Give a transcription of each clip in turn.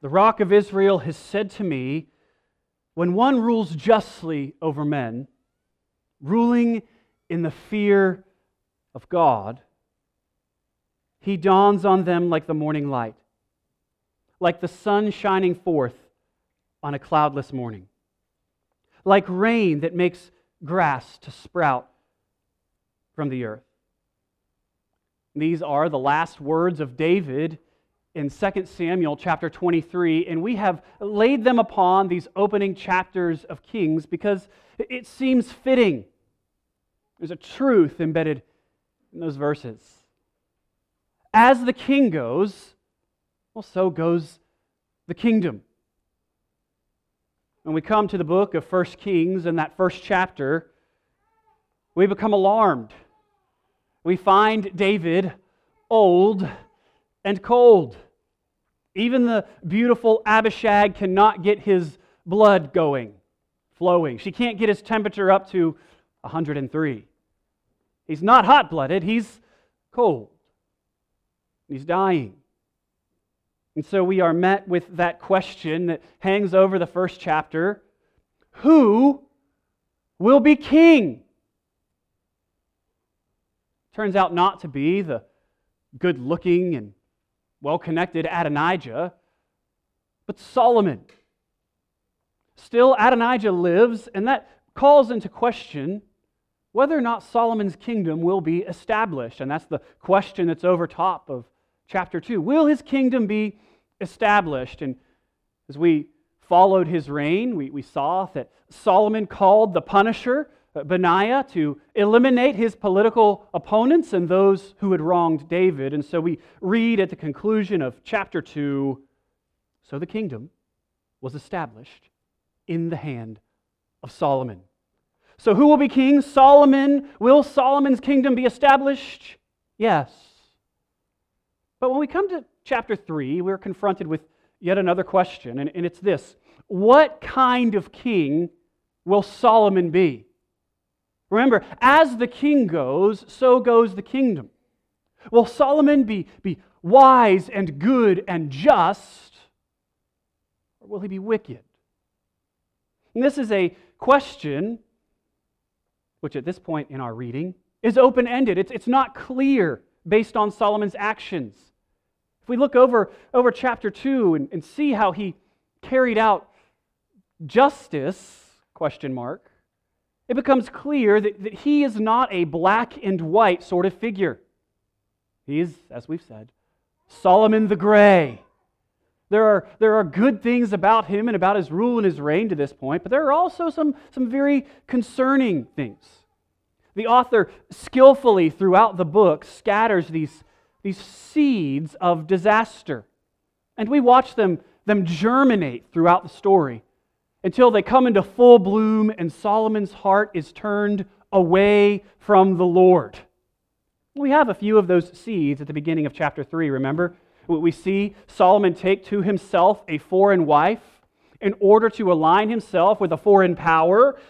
the rock of Israel, has said to me, When one rules justly over men, ruling in the fear of God, he dawns on them like the morning light, like the sun shining forth on a cloudless morning, like rain that makes grass to sprout from the earth. These are the last words of David in 2 Samuel chapter 23, and we have laid them upon these opening chapters of Kings because it seems fitting. There's a truth embedded in those verses. As the king goes, well, so goes the kingdom. When we come to the book of 1 Kings in that first chapter, we become alarmed. We find David old and cold. Even the beautiful Abishag cannot get his blood going, flowing. She can't get his temperature up to 103. He's not hot blooded, he's cold. He's dying. And so we are met with that question that hangs over the first chapter Who will be king? Turns out not to be the good looking and well connected Adonijah, but Solomon. Still, Adonijah lives, and that calls into question whether or not Solomon's kingdom will be established. And that's the question that's over top of chapter 2. Will his kingdom be established? And as we followed his reign, we, we saw that Solomon called the punisher, Benaiah, to eliminate his political opponents and those who had wronged David. And so we read at the conclusion of chapter 2 so the kingdom was established in the hand of Solomon. So, who will be king? Solomon. Will Solomon's kingdom be established? Yes. But when we come to chapter 3, we're confronted with yet another question, and, and it's this What kind of king will Solomon be? Remember, as the king goes, so goes the kingdom. Will Solomon be, be wise and good and just, or will he be wicked? And this is a question which at this point in our reading is open ended. It's, it's not clear based on Solomon's actions. If we look over, over chapter 2 and, and see how he carried out justice, question mark, it becomes clear that, that he is not a black and white sort of figure. He is, as we've said, Solomon the Gray. There are, there are good things about him and about his rule and his reign to this point, but there are also some, some very concerning things. The author skillfully throughout the book scatters these, these seeds of disaster. And we watch them, them germinate throughout the story until they come into full bloom and Solomon's heart is turned away from the Lord. We have a few of those seeds at the beginning of chapter 3, remember? we see Solomon take to himself a foreign wife in order to align himself with a foreign power,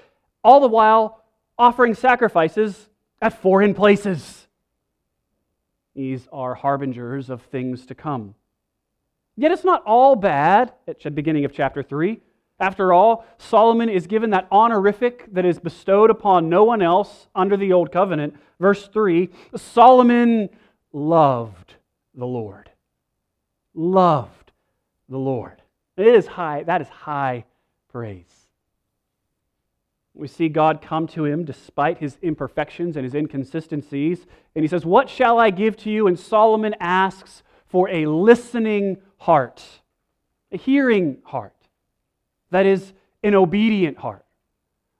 all the while offering sacrifices at foreign places. These are harbingers of things to come. Yet it's not all bad at the beginning of chapter 3. After all, Solomon is given that honorific that is bestowed upon no one else under the old covenant. Verse 3 Solomon loved the Lord loved the Lord. It is high, that is high praise. We see God come to him despite his imperfections and his inconsistencies. And he says, What shall I give to you? And Solomon asks for a listening heart, a hearing heart, that is, an obedient heart.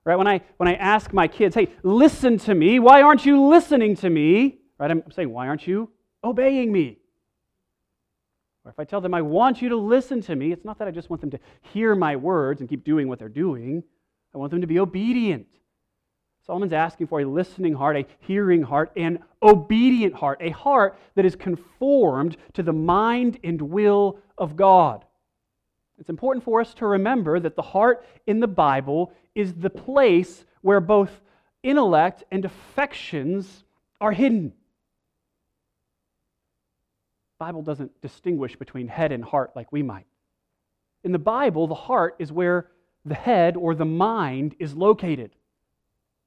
Right? When I, when I ask my kids, Hey, listen to me, why aren't you listening to me? Right? I'm saying, Why aren't you obeying me? Or if I tell them, I want you to listen to me, it's not that I just want them to hear my words and keep doing what they're doing. I want them to be obedient. Solomon's asking for a listening heart, a hearing heart, an obedient heart, a heart that is conformed to the mind and will of God. It's important for us to remember that the heart in the Bible is the place where both intellect and affections are hidden. Bible doesn't distinguish between head and heart like we might. In the Bible, the heart is where the head or the mind is located.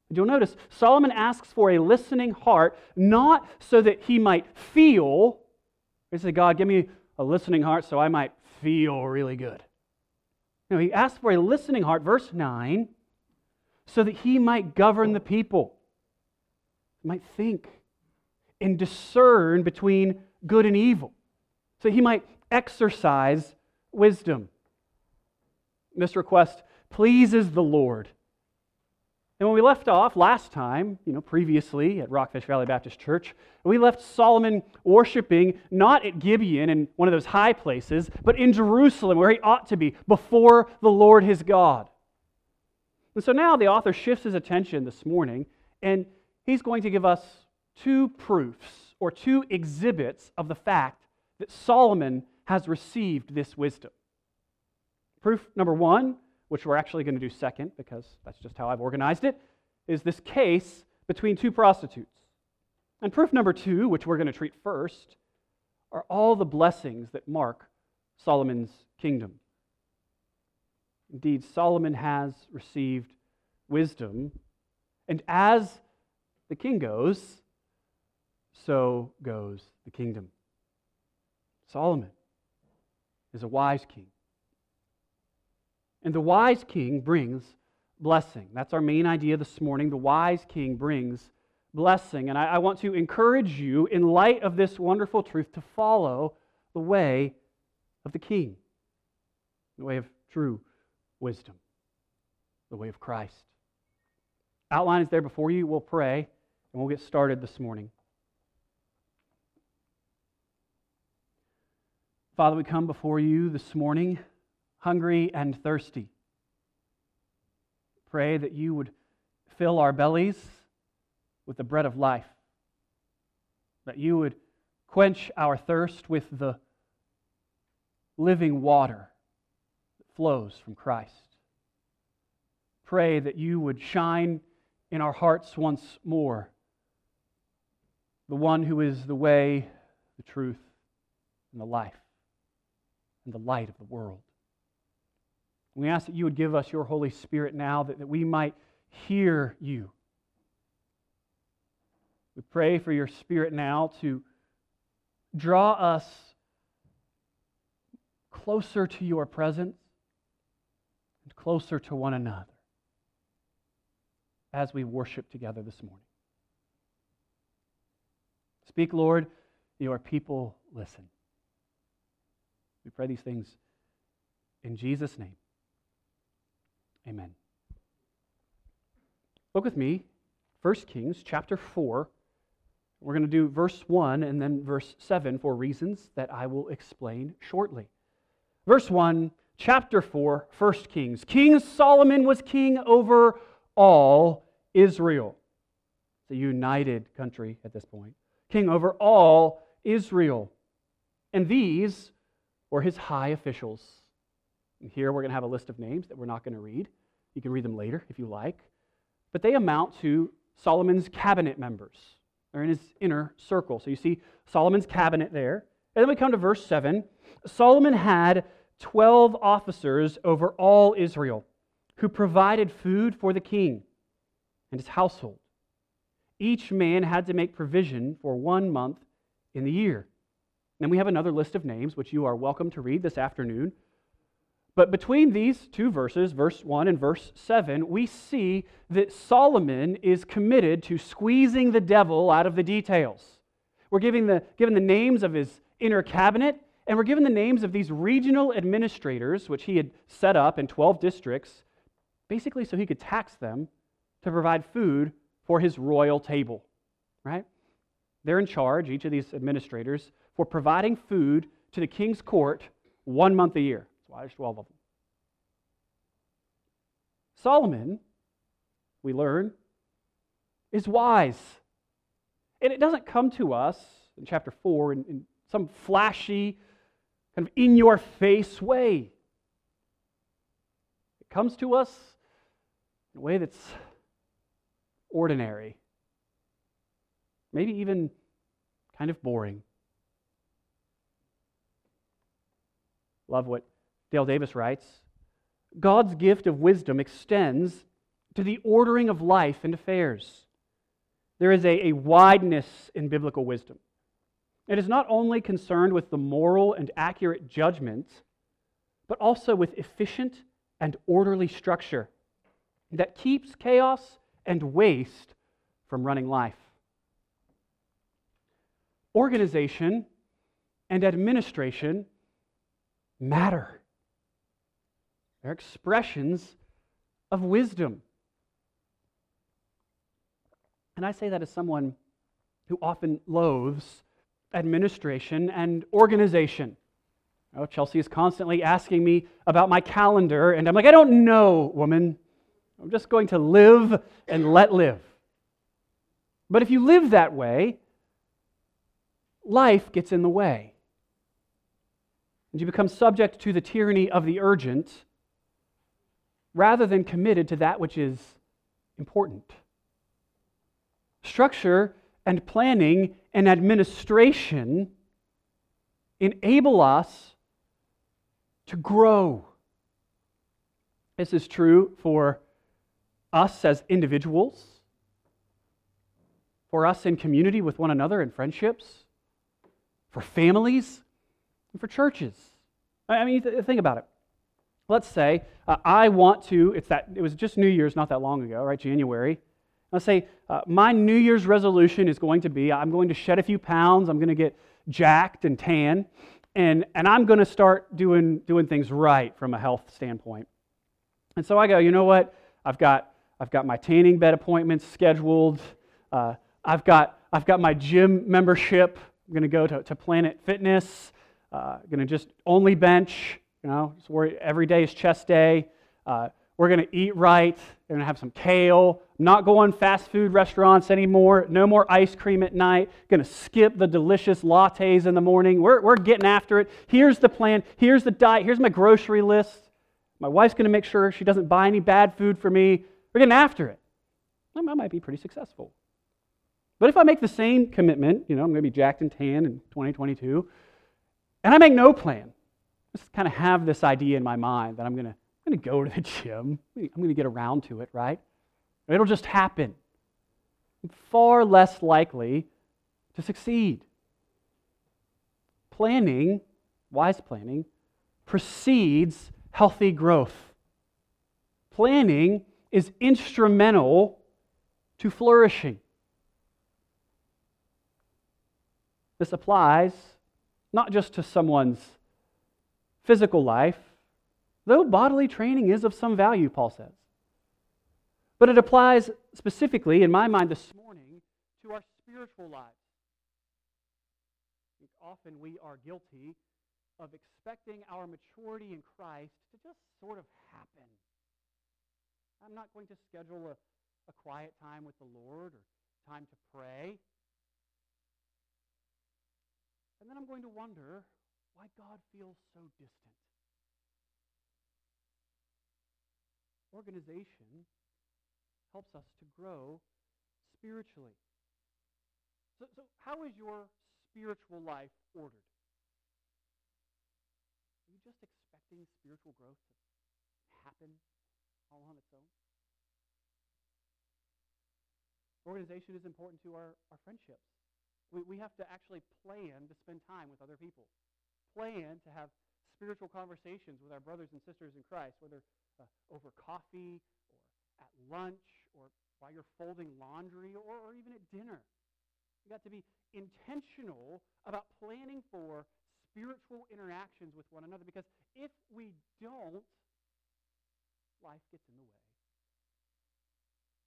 And you'll notice Solomon asks for a listening heart, not so that he might feel. He said, God, give me a listening heart so I might feel really good. No, he asks for a listening heart, verse 9, so that he might govern the people, might think and discern between good and evil, so he might exercise wisdom. This request pleases the Lord. And when we left off last time, you know, previously at Rockfish Valley Baptist Church, we left Solomon worshiping not at Gibeon in one of those high places, but in Jerusalem where he ought to be, before the Lord his God. And so now the author shifts his attention this morning, and he's going to give us two proofs or two exhibits of the fact that Solomon has received this wisdom. Proof number one which we're actually going to do second because that's just how I've organized it, is this case between two prostitutes. And proof number two, which we're going to treat first, are all the blessings that mark Solomon's kingdom. Indeed, Solomon has received wisdom, and as the king goes, so goes the kingdom. Solomon is a wise king. And the wise king brings blessing. That's our main idea this morning. The wise king brings blessing. And I, I, want to encourage you, in light of this wonderful truth, to follow the way of the king, the way of true wisdom, the way of Christ. Outline is there before you. We'll pray and we'll get started this morning. Father, we come before you this morning hungry and thirsty. Pray that you would fill our bellies with the bread of life, that you would quench our thirst with the living water that flows from Christ. Pray that you would shine in our hearts once more the one who is the way, the truth, and the life, and the light of the world. We ask that you would give us your Holy Spirit now that, that we might hear you. We pray for your Spirit now to draw us closer to your presence and closer to one another as we worship together this morning. Speak, Lord, your people listen. We pray these things in Jesus' name. Amen. Look with me, 1 Kings chapter 4. We're going to do verse 1 and then verse 7 for reasons that I will explain shortly. Verse 1, chapter 4, 1 Kings. King Solomon was king over all Israel. A united country at this point. King over all Israel. And these were his high officials and here we're going to have a list of names that we're not going to read. You can read them later if you like. But they amount to Solomon's cabinet members. They're in his inner circle. So you see Solomon's cabinet there. And then we come to verse 7. Solomon had 12 officers over all Israel who provided food for the king and his household. Each man had to make provision for one month in the year. Then we have another list of names, which you are welcome to read this afternoon. But between these two verses, verse 1 and verse 7, we see that Solomon is committed to squeezing the devil out of the details. We're the, given the names of his inner cabinet, and we're given the names of these regional administrators, which he had set up in 12 districts, basically so he could tax them to provide food for his royal table, right? They're in charge, each of these administrators, for providing food to the king's court one month a year why there's 12 of them. Solomon, we learn, is wise. And it doesn't come to us in chapter 4 in, in some flashy, kind of in your face way. It comes to us in a way that's ordinary, maybe even kind of boring. Love what Dale Davis writes God's gift of wisdom extends to the ordering of life and affairs. There is a, a wideness in biblical wisdom. It is not only concerned with the moral and accurate judgment, but also with efficient and orderly structure that keeps chaos and waste from running life. Organization and administration matter. They're expressions of wisdom. And I say that as someone who often loathes administration and organization. Oh, Chelsea is constantly asking me about my calendar, and I'm like, I don't know, woman. I'm just going to live and let live. But if you live that way, life gets in the way. And you become subject to the tyranny of the urgent rather than committed to that which is important. Structure and planning and administration enable us to grow. This is true for us as individuals, for us in community with one another and friendships, for families, and for churches. I mean, think about it. Let's say uh, I want to, it's that, it was just New Year's not that long ago, right? January. Let's say uh, my New Year's resolution is going to be I'm going to shed a few pounds, I'm going to get jacked and tan, and, and I'm going to start doing, doing things right from a health standpoint. And so I go, you know what? I've got, I've got my tanning bed appointments scheduled. Uh, I've, got, I've got my gym membership. I'm going to go to, to Planet Fitness. Uh, going to just only bench. You know, every day is chest day. Uh, we're going to eat right. We're going to have some kale. Not going fast food restaurants anymore. No more ice cream at night. Going to skip the delicious lattes in the morning. We're, we're getting after it. Here's the plan. Here's the diet. Here's my grocery list. My wife's going to make sure she doesn't buy any bad food for me. We're getting after it. I might be pretty successful. But if I make the same commitment, you know, I'm going to be jacked and tan in 2022, and I make no plan, just kind of have this idea in my mind that I'm going to I'm going to go to the gym. I'm going to get around to it, right? It'll just happen. I'm far less likely to succeed. Planning, wise planning, precedes healthy growth. Planning is instrumental to flourishing. This applies not just to someone's physical life, though bodily training is of some value, Paul says. But it applies specifically, in my mind this morning, to our spiritual lives. Often we are guilty of expecting our maturity in Christ to just sort of happen. I'm not going to schedule a, a quiet time with the Lord or time to pray. And then I'm going to wonder why God feels so distant. Organization helps us to grow spiritually. So, so how is your spiritual life ordered? Are you just expecting spiritual growth to happen all on its own? Organization is important to our, our friendships. We, we have to actually plan to spend time with other people, plan to have spiritual conversations with our brothers and sisters in Christ, whether uh, over coffee or at lunch or while you're folding laundry or, or even at dinner. You've got to be intentional about planning for spiritual interactions with one another because if we don't, life gets in the way.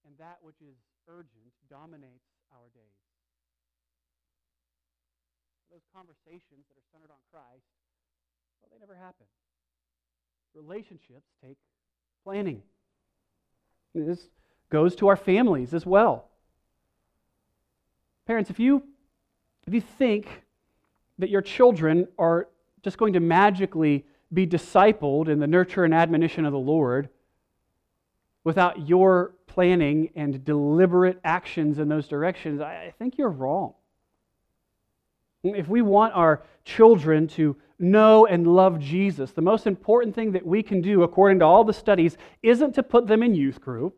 And that which is urgent dominates our days. Those conversations that are centered on Christ, well, they never happen. Relationships take planning. This goes to our families as well. Parents, if you, if you think that your children are just going to magically be discipled in the nurture and admonition of the Lord without your planning and deliberate actions in those directions, I think you're wrong. If we want our children to know and love Jesus, the most important thing that we can do, according to all the studies, isn't to put them in youth group.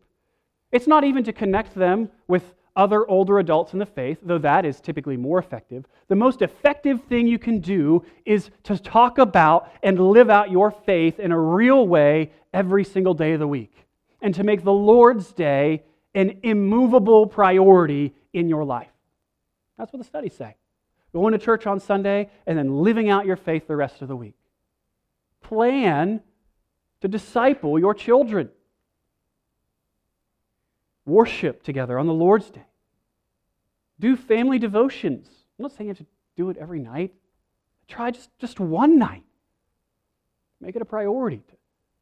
It's not even to connect them with other older adults in the faith, though that is typically more effective. The most effective thing you can do is to talk about and live out your faith in a real way every single day of the week, and to make the Lord's Day an immovable priority in your life. That's what the studies say. Going to church on Sunday and then living out your faith the rest of the week. Plan to disciple your children. Worship together on the Lord's Day. Do family devotions. I'm not saying you have to do it every night. Try just, just one night. Make it a priority to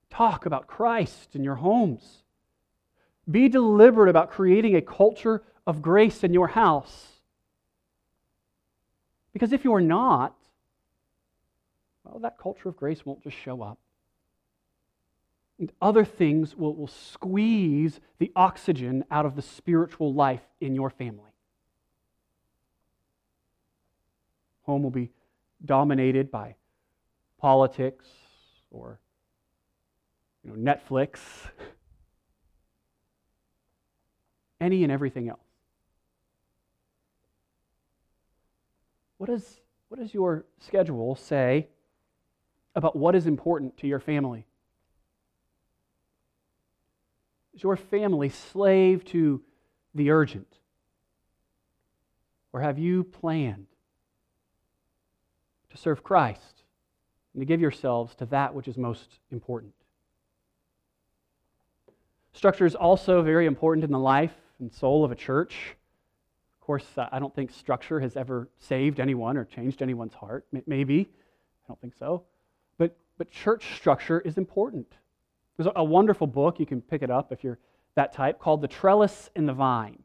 talk about Christ in your homes. Be deliberate about creating a culture of grace in your house. Because if you are not, well, that culture of grace won't just show up. And other things will, will squeeze the oxygen out of the spiritual life in your family. Home will be dominated by politics or you know, Netflix, any and everything else. What does, what does your schedule say about what is important to your family? Is your family slave to the urgent? Or have you planned to serve Christ and to give yourselves to that which is most important? Structure is also very important in the life and soul of a church. Of course, uh, I don't think structure has ever saved anyone or changed anyone's heart. Maybe. I don't think so. But, but church structure is important. There's a, a wonderful book, you can pick it up if you're that type, called The Trellis and the Vine.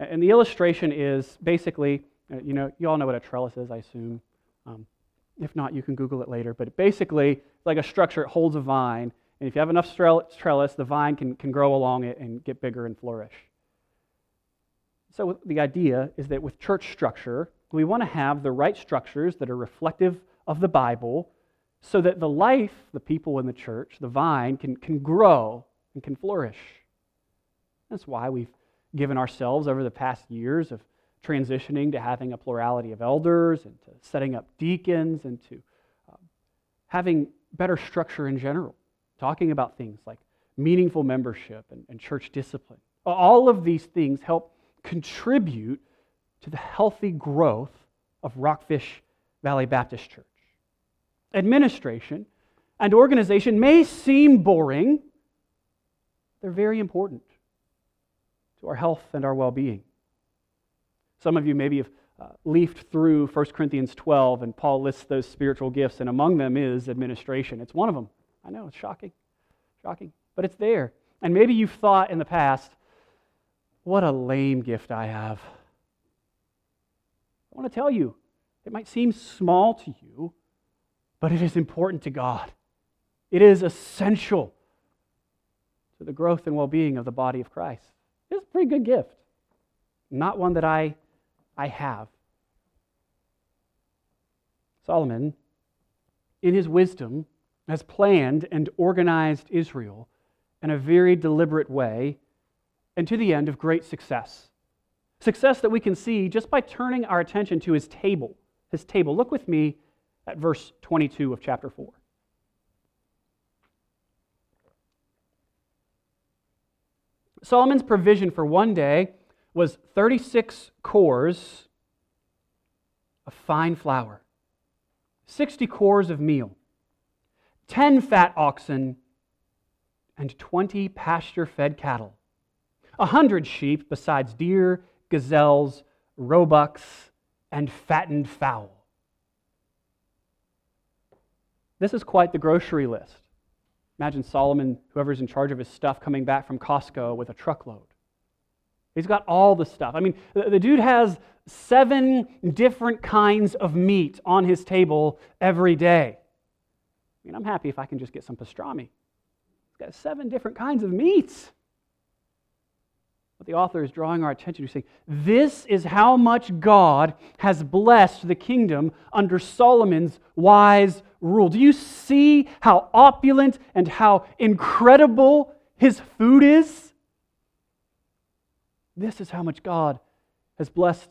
And the illustration is basically, uh, you know, you all know what a trellis is, I assume. Um, if not, you can Google it later. But basically, like a structure, it holds a vine, and if you have enough trellis, the vine can, can grow along it and get bigger and flourish. So, the idea is that with church structure, we want to have the right structures that are reflective of the Bible so that the life, the people in the church, the vine, can, can grow and can flourish. That's why we've given ourselves over the past years of transitioning to having a plurality of elders and to setting up deacons and to um, having better structure in general talking about things like meaningful membership and, and church discipline. All of these things help contribute to the healthy growth of Rockfish Valley Baptist Church. Administration and organization may seem boring, they're very important to our health and our well being. Some of you maybe have uh, leafed through 1 Corinthians 12, and Paul lists those spiritual gifts, and among them is administration. It's one of them. I know, it's shocking. Shocking. But it's there. And maybe you've thought in the past, what a lame gift I have. I want to tell you, it might seem small to you, but it is important to God. It is essential to the growth and well being of the body of Christ. It's a pretty good gift, not one that I, I have. Solomon, in his wisdom, has planned and organized Israel in a very deliberate way and to the end of great success. Success that we can see just by turning our attention to his table. His table. Look with me at verse 22 of chapter 4. Solomon's provision for one day was 36 cors of fine flour, 60 cors of meal, 10 fat oxen, and 20 pasture fed cattle, a hundred sheep besides deer, gazelles, roebucks, and fattened fowl. This is quite the grocery list. Imagine Solomon, whoever's in charge of his stuff, coming back from Costco with a truckload. He's got all the stuff. I mean, the dude has seven different kinds of meat on his table every day. I mean, I'm happy if I can just get some pastrami. He's got seven different kinds of meats. What the author is drawing our attention to, saying, This is how much God has blessed the kingdom under Solomon's wise rule. Do you see how opulent and how incredible his food is? This is how much God has blessed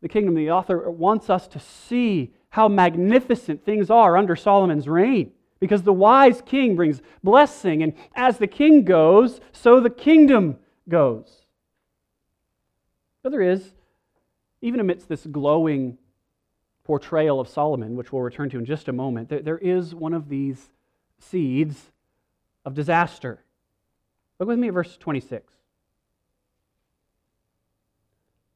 the kingdom. The author wants us to see how magnificent things are under Solomon's reign because the wise king brings blessing, and as the king goes, so the kingdom goes. But there is, even amidst this glowing portrayal of Solomon, which we'll return to in just a moment, there, there is one of these seeds of disaster. Look with me at verse 26.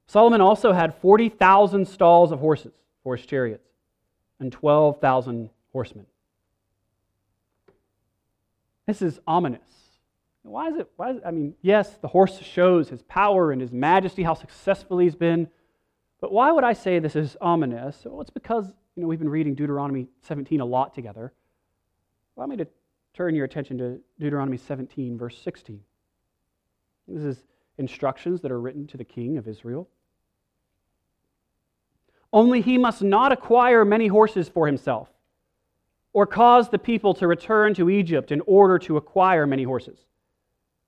Solomon also had 40,000 stalls of horses for his chariots and 12,000 horsemen. This is ominous. Why is it? Why is it, I mean, yes, the horse shows his power and his majesty, how successful he's been. But why would I say this is ominous? Well, it's because you know we've been reading Deuteronomy 17 a lot together. Allow me to turn your attention to Deuteronomy 17, verse 16. This is instructions that are written to the king of Israel. Only he must not acquire many horses for himself, or cause the people to return to Egypt in order to acquire many horses.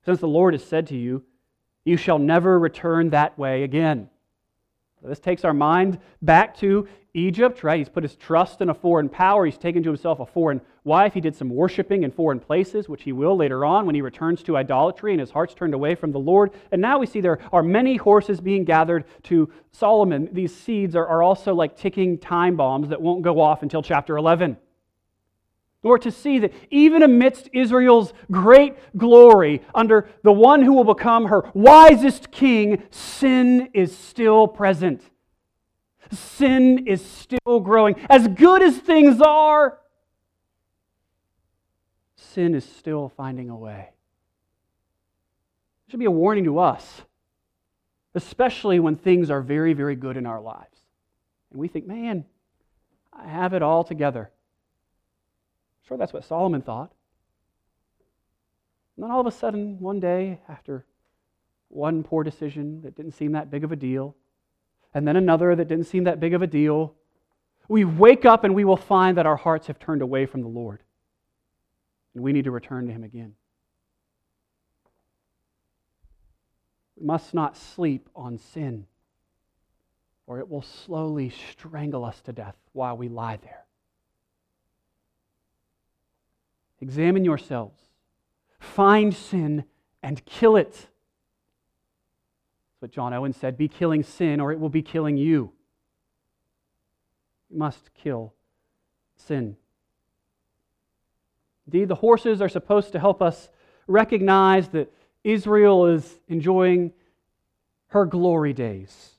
Since the Lord has said to you, You shall never return that way again. This takes our mind back to Egypt, right? He's put his trust in a foreign power. He's taken to himself a foreign wife. He did some worshiping in foreign places, which he will later on when he returns to idolatry and his heart's turned away from the Lord. And now we see there are many horses being gathered to Solomon. These seeds are, are also like ticking time bombs that won't go off until chapter 11 or to see that even amidst Israel's great glory, under the one who will become her wisest king, sin is still present. Sin is still growing. As good as things are, sin is still finding a way. It should be a warning to us, especially when things are very, very good in our lives. And we think, man, I have it all together. Sure, that's what Solomon thought. And then all of a sudden, one day, after one poor decision that didn't seem that big of a deal, and then another that didn't seem that big of a deal, we wake up and we will find that our hearts have turned away from the Lord. And we need to return to Him again. We must not sleep on sin, or it will slowly strangle us to death while we lie there. Examine yourselves. Find sin and kill it. That's what John Owen said be killing sin, or it will be killing you. You must kill sin. Indeed, the horses are supposed to help us recognize that Israel is enjoying her glory days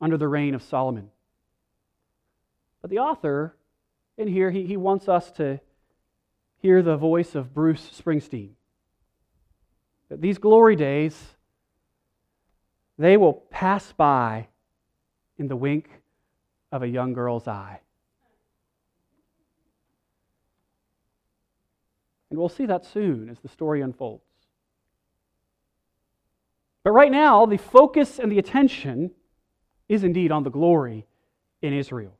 under the reign of Solomon. But the author in here, he, he wants us to hear the voice of Bruce Springsteen. That these glory days, they will pass by in the wink of a young girl's eye. And we'll see that soon as the story unfolds. But right now, the focus and the attention is indeed on the glory in Israel.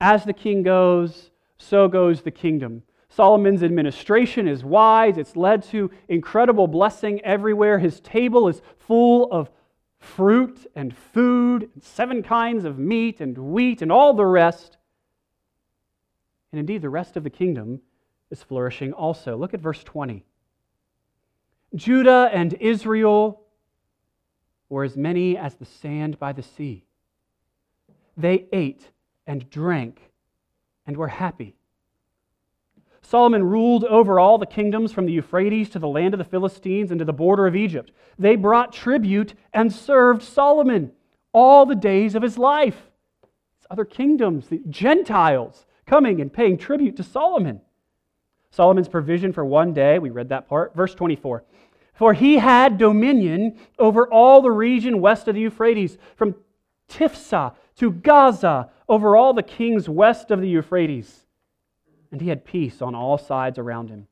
As the king goes, so goes the kingdom. Solomon's administration is wise. It's led to incredible blessing everywhere. His table is full of fruit and food, and seven kinds of meat and wheat, and all the rest. And indeed, the rest of the kingdom is flourishing also. Look at verse 20. Judah and Israel were as many as the sand by the sea. They ate and drank and were happy. Solomon ruled over all the kingdoms from the Euphrates to the land of the Philistines and to the border of Egypt. They brought tribute and served Solomon all the days of his life. Other kingdoms, the Gentiles, coming and paying tribute to Solomon. Solomon's provision for one day, we read that part, verse 24. For he had dominion over all the region west of the Euphrates, from Tiphsah to Gaza, over all the kings west of the Euphrates and he had peace on all sides around him.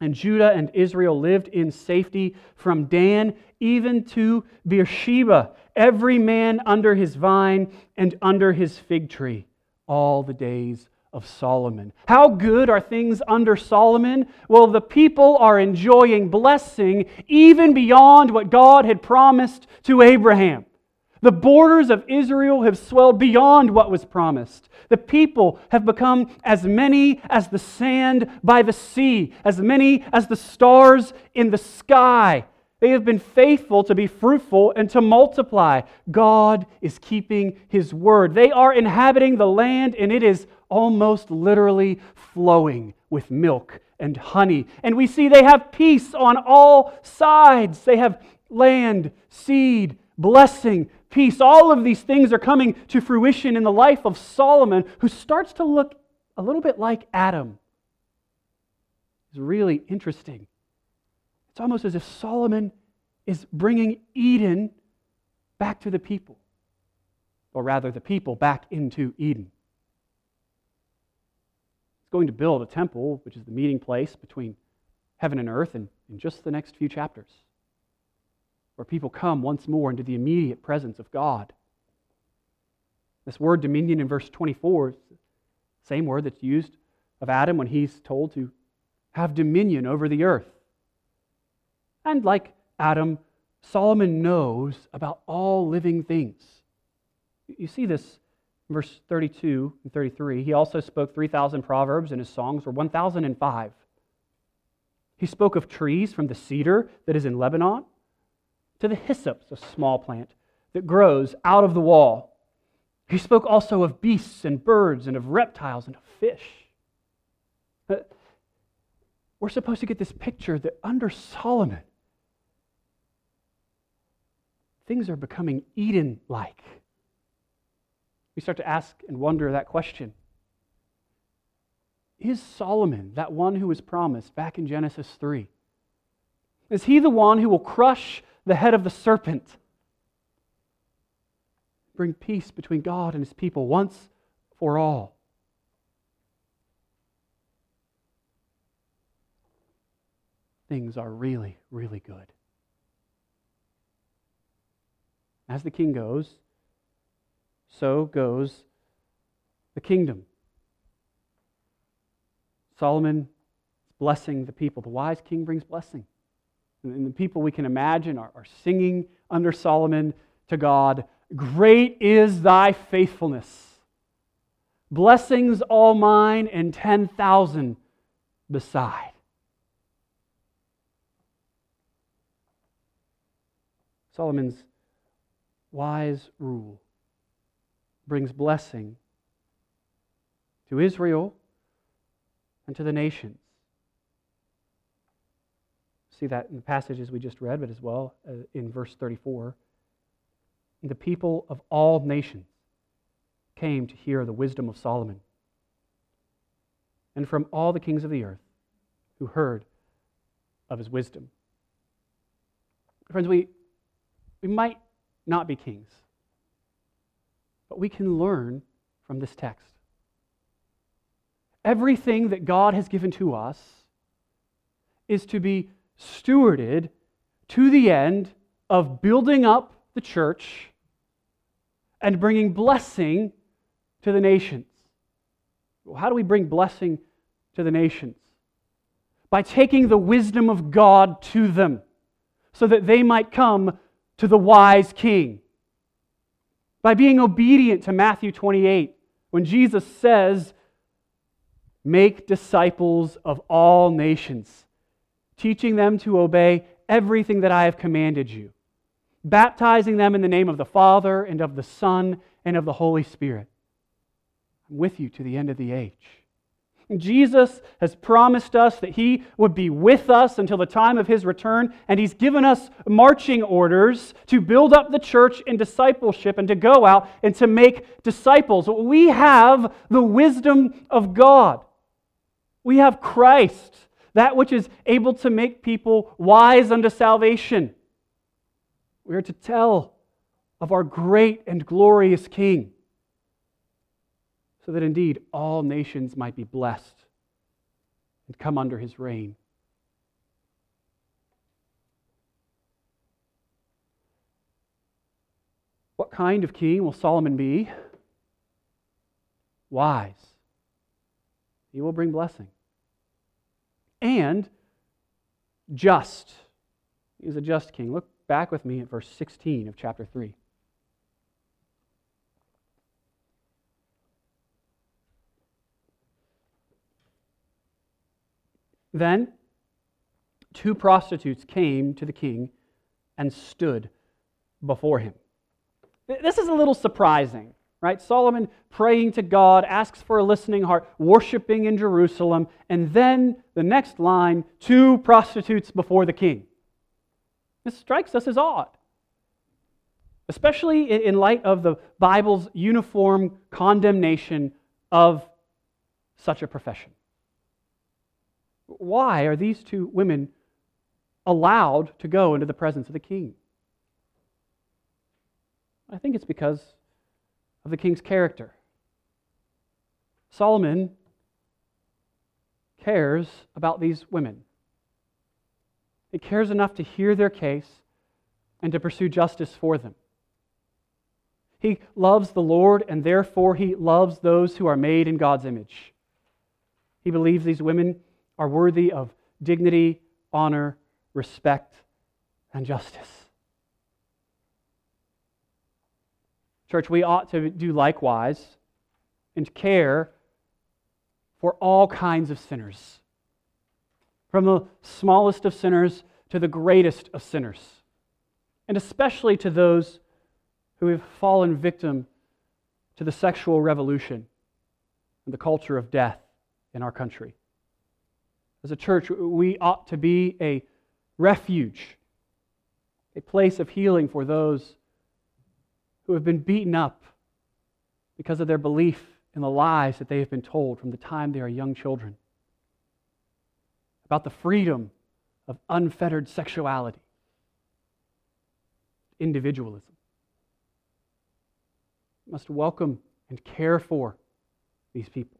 And Judah and Israel lived in safety from Dan even to Beersheba, every man under his vine and under his fig tree, all the days of Solomon. How good are things under Solomon? Well, the people are enjoying blessing even beyond what God had promised to Abraham. The borders of Israel have swelled beyond what was promised. The people have become as many as the sand by the sea, as many as the stars in the sky. They have been faithful to be fruitful and to multiply. God is keeping his word. They are inhabiting the land, and it is almost literally flowing with milk and honey. And we see they have peace on all sides. They have land, seed, blessing, peace. All of these things are coming to fruition in the life of Solomon, who starts to look a little bit like Adam. It's really interesting. It's almost as if Solomon is bringing Eden back to the people, or rather, the people back into Eden. He's going to build a temple, which is the meeting place between heaven and earth, in, in just the next few chapters where people come once more into the immediate presence of God. This word dominion in verse 24 is the same word that's used of Adam when he's told to have dominion over the earth. And like Adam, Solomon knows about all living things. You see this in verse 32 and 33. He also spoke 3,000 proverbs, and his songs were 1,005. He spoke of trees from the cedar that is in Lebanon to the hyssop, a small plant that grows out of the wall. He spoke also of beasts and birds and of reptiles and of fish. Uh, we're supposed to get this picture that under Solomon, things are becoming Eden like. We start to ask and wonder that question Is Solomon that one who was promised back in Genesis 3? Is he the one who will crush the head of the serpent. Bring peace between God and his people once for all. Things are really, really good. As the king goes, so goes the kingdom. Solomon is blessing the people. The wise king brings blessing. And the people we can imagine are, are singing under Solomon to God Great is thy faithfulness. Blessings all mine and 10,000 beside. Solomon's wise rule brings blessing to Israel and to the nations see that in the passages we just read, but as well uh, in verse 34. The people of all nations came to hear the wisdom of Solomon. And from all the kings of the earth who heard of his wisdom. Friends, we, we might not be kings, but we can learn from this text. Everything that God has given to us is to be stewarded to the end of building up the church and bringing blessing to the nations. Well, how do we bring blessing to the nations? By taking the wisdom of God to them so that they might come to the wise king. By being obedient to Matthew 28, when Jesus says, Make disciples of all nations teaching them to obey everything that I have commanded you, baptizing them in the name of the Father and of the Son and of the Holy Spirit. I'm with you to the end of the age. Jesus has promised us that He would be with us until the time of His return, and He's given us marching orders to build up the church in discipleship and to go out and to make disciples. We have the wisdom of God. We have Christ that which is able to make people wise unto salvation. We are to tell of our great and glorious King, so that indeed all nations might be blessed and come under his reign. What kind of king will Solomon be? Wise. He will bring blessing. And just. He is a just king. Look back with me at verse 16 of chapter 3. Then two prostitutes came to the king and stood before him. This is a little surprising, right? Solomon praying to God, asks for a listening heart, worshiping in Jerusalem, and then the next line two prostitutes before the king. This strikes us as odd, especially in light of the Bible's uniform condemnation of such a profession. Why are these two women allowed to go into the presence of the king? I think it's because of the king's character. Solomon cares about these women. He cares enough to hear their case and to pursue justice for them. He loves the Lord, and therefore he loves those who are made in God's image. He believes these women are worthy of dignity, honor, respect, and justice. Church, we ought to do likewise and care for all kinds of sinners, from the smallest of sinners to the greatest of sinners, and especially to those who have fallen victim to the sexual revolution and the culture of death in our country. As a church, we ought to be a refuge, a place of healing for those who have been beaten up because of their belief in the lies that they have been told from the time they are young children about the freedom of unfettered sexuality, individualism. We must welcome and care for these people,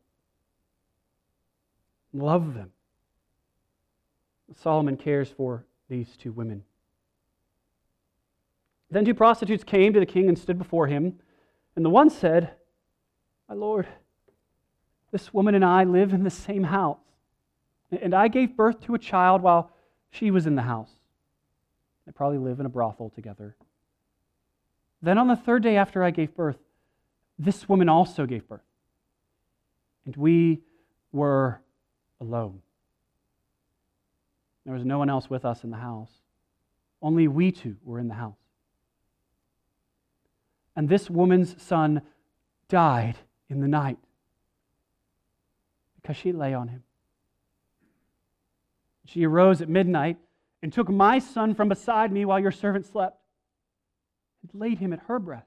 love them Solomon cares for these two women. Then two prostitutes came to the king and stood before him. And the one said, My lord, this woman and I live in the same house. And I gave birth to a child while she was in the house. They probably live in a brothel together. Then on the third day after I gave birth, this woman also gave birth. And we were alone. There was no one else with us in the house. Only we two were in the house. And this woman's son died in the night because she lay on him. She arose at midnight and took my son from beside me while your servant slept and laid him at her breast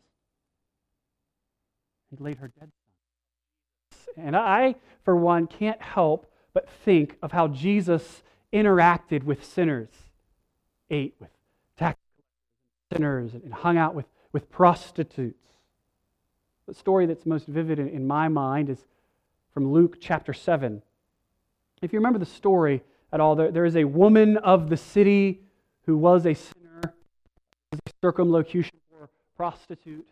and laid her dead son. And I, for one, can't help but think of how Jesus interacted with sinners, ate with tax sinners, and hung out with, with prostitutes. The story that's most vivid in, my mind is from Luke chapter 7. If you remember the story at all, there, there is a woman of the city who was a sinner, a circumlocution for prostitute.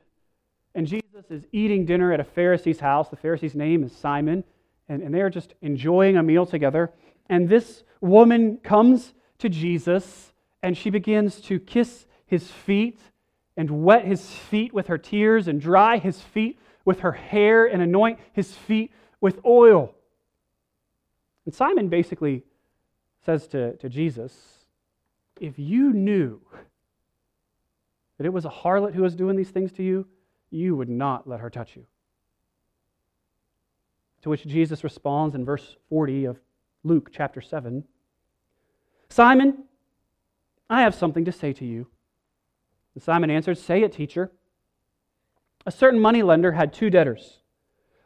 And Jesus is eating dinner at a Pharisee's house. The Pharisee's name is Simon. And, and they are just enjoying a meal together. And this woman comes to Jesus and she begins to kiss his feet and wet his feet with her tears and dry his feet with her hair and anoint his feet with oil. And Simon basically says to, to Jesus, If you knew that it was a harlot who was doing these things to you, you would not let her touch you. To which Jesus responds in verse 40 of Luke chapter 7. Simon, I have something to say to you. And Simon answered, Say it, teacher. A certain moneylender had two debtors.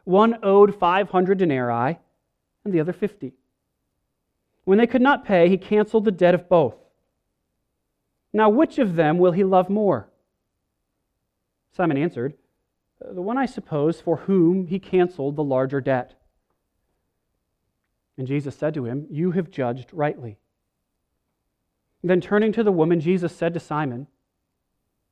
One owed 500 denarii, and the other 50. When they could not pay, he canceled the debt of both. Now, which of them will he love more? Simon answered, The one, I suppose, for whom he canceled the larger debt. And Jesus said to him, You have judged rightly. Then turning to the woman, Jesus said to Simon,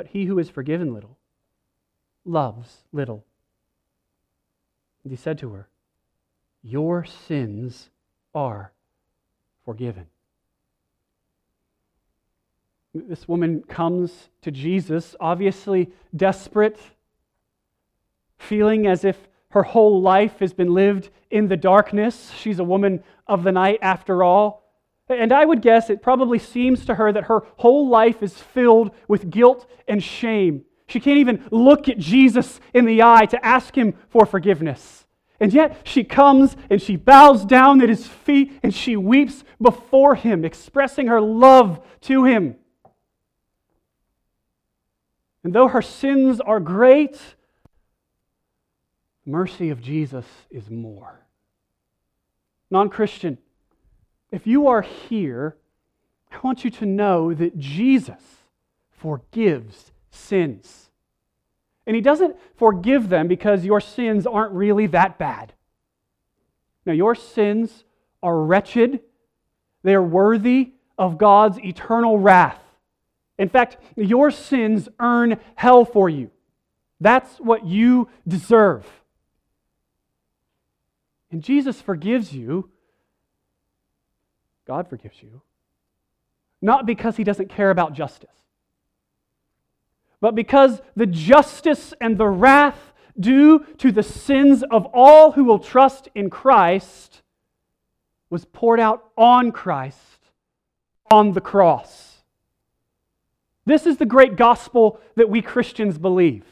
But he who is forgiven little loves little. And he said to her, Your sins are forgiven. This woman comes to Jesus, obviously desperate, feeling as if her whole life has been lived in the darkness. She's a woman of the night, after all. And I would guess it probably seems to her that her whole life is filled with guilt and shame. She can't even look at Jesus in the eye to ask him for forgiveness. And yet she comes and she bows down at his feet and she weeps before him, expressing her love to him. And though her sins are great, mercy of Jesus is more. Non Christian, if you are here, I want you to know that Jesus forgives sins. And He doesn't forgive them because your sins aren't really that bad. Now, your sins are wretched, they are worthy of God's eternal wrath. In fact, your sins earn hell for you. That's what you deserve. And Jesus forgives you God forgives you. Not because he doesn't care about justice, but because the justice and the wrath due to the sins of all who will trust in Christ was poured out on Christ on the cross. This is the great gospel that we Christians believe.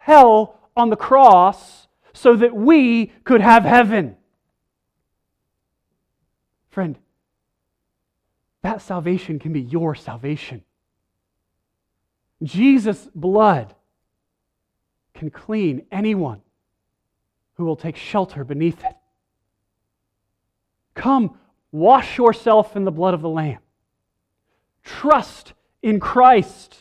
Hell on the cross so that we could have heaven. Friend, that salvation can be your salvation. Jesus' blood can clean anyone who will take shelter beneath it. Come, wash yourself in the blood of the Lamb. Trust in Christ.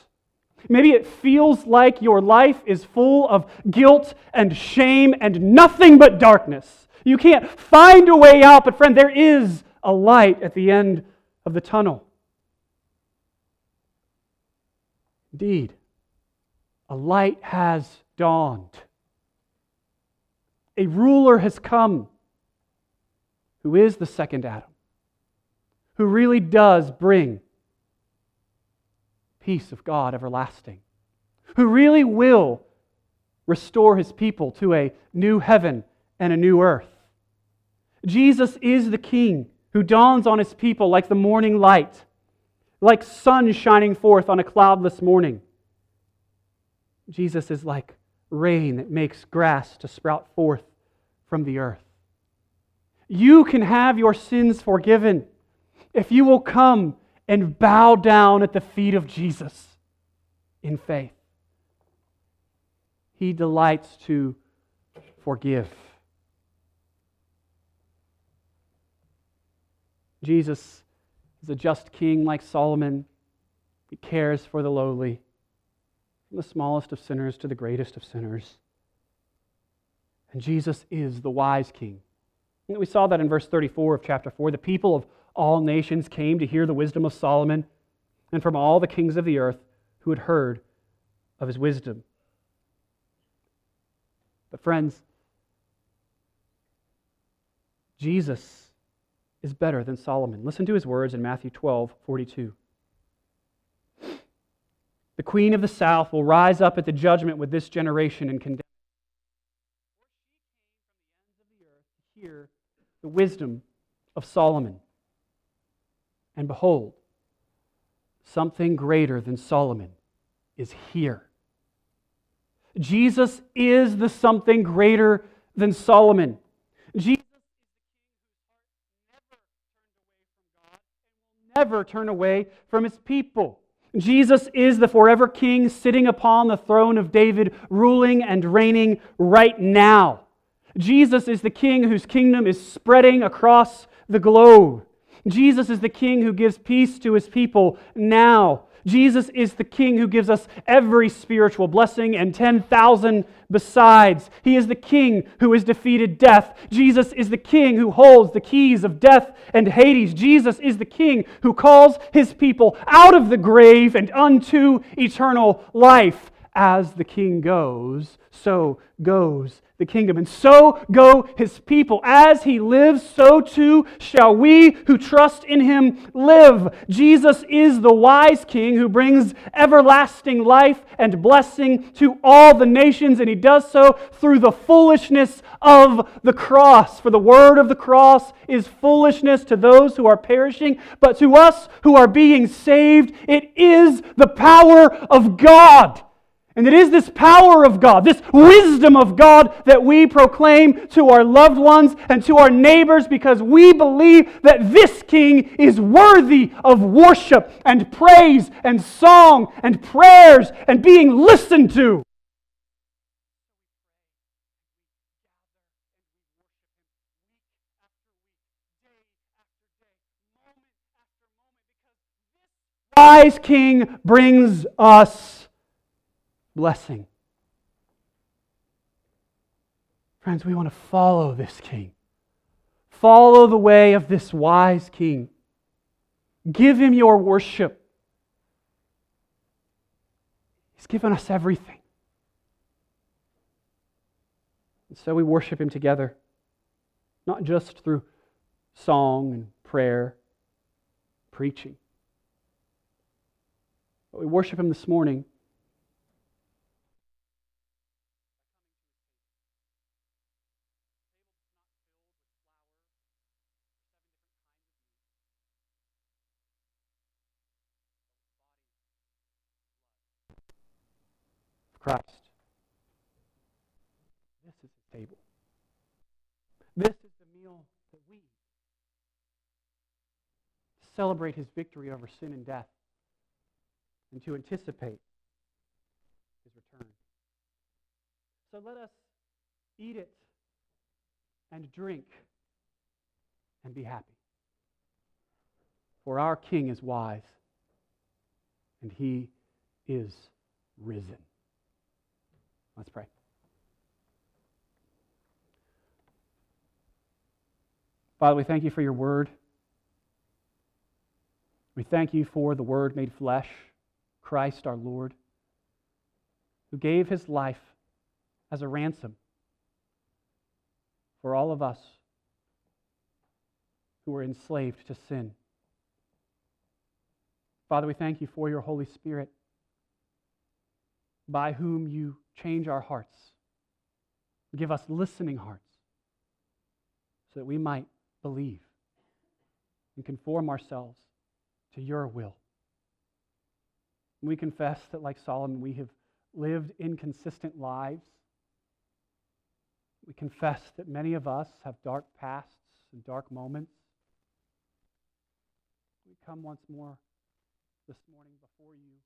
Maybe it feels like your life is full of guilt and shame and nothing but darkness. You can't find a way out, but friend, there is a light at the end of the tunnel. Indeed, a light has dawned. A ruler has come who is the second Adam, who really does bring peace of God everlasting, who really will restore his people to a new heaven and a new earth. Jesus is the King who dawns on his people like the morning light, like sun shining forth on a cloudless morning. Jesus is like rain that makes grass to sprout forth from the earth. You can have your sins forgiven if you will come and bow down at the feet of Jesus in faith. He delights to forgive. Jesus is a just king like Solomon. He cares for the lowly, from the smallest of sinners to the greatest of sinners. And Jesus is the wise king. And we saw that in verse 34 of chapter 4. The people of all nations came to hear the wisdom of Solomon, and from all the kings of the earth who had heard of his wisdom. But, friends, Jesus is better than Solomon. Listen to his words in Matthew 12 42. The queen of the south will rise up at the judgment with this generation and condemn. hear the wisdom of Solomon. And behold, something greater than Solomon is here. Jesus is the something greater than Solomon. Jesus never turn away from his people. Jesus is the forever king sitting upon the throne of David, ruling and reigning right now. Jesus is the king whose kingdom is spreading across the globe. Jesus is the king who gives peace to his people now. Jesus is the King who gives us every spiritual blessing and 10,000 besides. He is the King who has defeated death. Jesus is the King who holds the keys of death and Hades. Jesus is the King who calls his people out of the grave and unto eternal life. As the King goes, so goes the kingdom. And so go his people. As he lives, so too shall we who trust in him live. Jesus is the wise king who brings everlasting life and blessing to all the nations, and he does so through the foolishness of the cross. For the word of the cross is foolishness to those who are perishing, but to us who are being saved, it is the power of God. And it is this power of God, this wisdom of God that we proclaim to our loved ones and to our neighbors because we believe that this King is worthy of worship and praise and song and prayers and being listened to. Wise King brings us blessing. Friends, we want to follow this king. Follow the way of this wise king. Give him your worship. He's given us everything. And so we worship him together, not just through song and prayer, preaching, but we worship him this morning Christ. This is the table. This is the meal that we celebrate his victory over sin and death and to anticipate his return. So let us eat it and drink and be happy. For our King is wise and he is risen. Let's pray. Father, we thank you for your word. We thank you for the word made flesh, Christ our Lord, who gave his life as a ransom for all of us who were enslaved to sin. Father, we thank you for your Holy Spirit by whom you change our hearts. Give us listening hearts so that we might believe and conform ourselves to your will. We confess that, like Solomon, we have lived inconsistent lives. We confess that many of us have dark pasts and dark moments. We come once more this morning before you.